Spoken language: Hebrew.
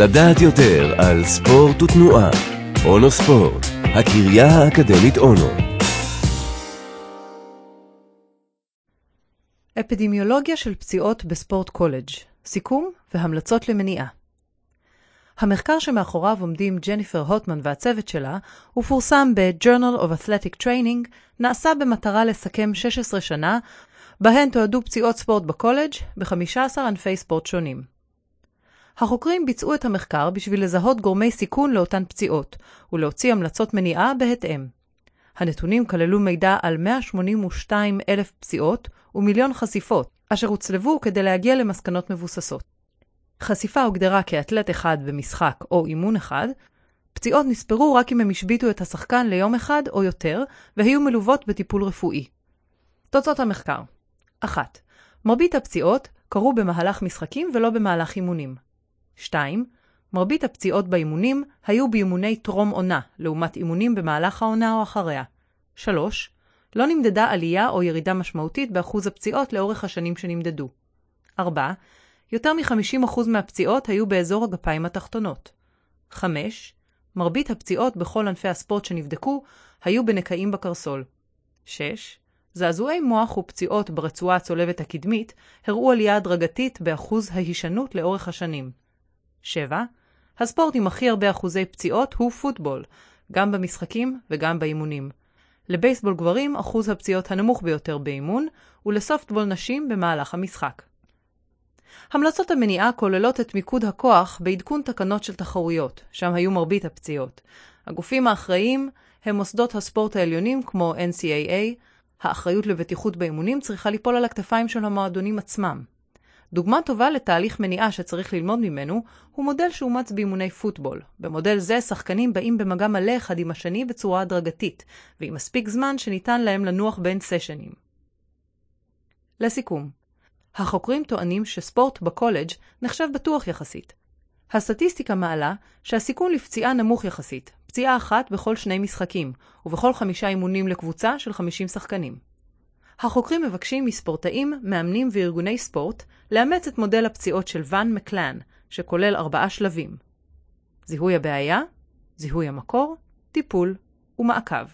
לדעת יותר על ספורט ותנועה. אונו ספורט, הקריה האקדמית אונו. אפידמיולוגיה של פציעות בספורט קולג' סיכום והמלצות למניעה. המחקר שמאחוריו עומדים ג'ניפר הוטמן והצוות שלה, ופורסם ב-Journal of Athletic Training, נעשה במטרה לסכם 16 שנה, בהן תועדו פציעות ספורט בקולג' ב-15 ענפי ספורט שונים. החוקרים ביצעו את המחקר בשביל לזהות גורמי סיכון לאותן פציעות, ולהוציא המלצות מניעה בהתאם. הנתונים כללו מידע על 182 אלף פציעות ומיליון חשיפות, אשר הוצלבו כדי להגיע למסקנות מבוססות. חשיפה הוגדרה כאתלט אחד במשחק או אימון אחד, פציעות נספרו רק אם הם השביתו את השחקן ליום אחד או יותר, והיו מלוות בטיפול רפואי. תוצאות המחקר 1. מרבית הפציעות קרו במהלך משחקים ולא במהלך אימונים. 2. מרבית הפציעות באימונים היו באימוני טרום עונה, לעומת אימונים במהלך העונה או אחריה. 3. לא נמדדה עלייה או ירידה משמעותית באחוז הפציעות לאורך השנים שנמדדו. 4. יותר מ-50% מהפציעות היו באזור הגפיים התחתונות. 5. מרבית הפציעות בכל ענפי הספורט שנבדקו היו בנקעים בקרסול. 6. זעזועי מוח ופציעות ברצועה הצולבת הקדמית הראו עלייה הדרגתית באחוז ההישנות לאורך השנים. 7. הספורט עם הכי הרבה אחוזי פציעות הוא פוטבול, גם במשחקים וגם באימונים. לבייסבול גברים אחוז הפציעות הנמוך ביותר באימון, ולסופטבול נשים במהלך המשחק. המלצות המניעה כוללות את מיקוד הכוח בעדכון תקנות של תחרויות, שם היו מרבית הפציעות. הגופים האחראיים הם מוסדות הספורט העליונים כמו NCAA, האחריות לבטיחות באימונים צריכה ליפול על הכתפיים של המועדונים עצמם. דוגמה טובה לתהליך מניעה שצריך ללמוד ממנו, הוא מודל שאומץ באימוני פוטבול. במודל זה שחקנים באים במגע מלא אחד עם השני בצורה הדרגתית, ועם מספיק זמן שניתן להם לנוח בין סשנים. לסיכום, החוקרים טוענים שספורט בקולג' נחשב בטוח יחסית. הסטטיסטיקה מעלה שהסיכון לפציעה נמוך יחסית, פציעה אחת בכל שני משחקים, ובכל חמישה אימונים לקבוצה של 50 שחקנים. החוקרים מבקשים מספורטאים, מאמנים וארגוני ספורט לאמץ את מודל הפציעות של ואן מקלן, שכולל ארבעה שלבים זיהוי הבעיה, זיהוי המקור, טיפול ומעקב.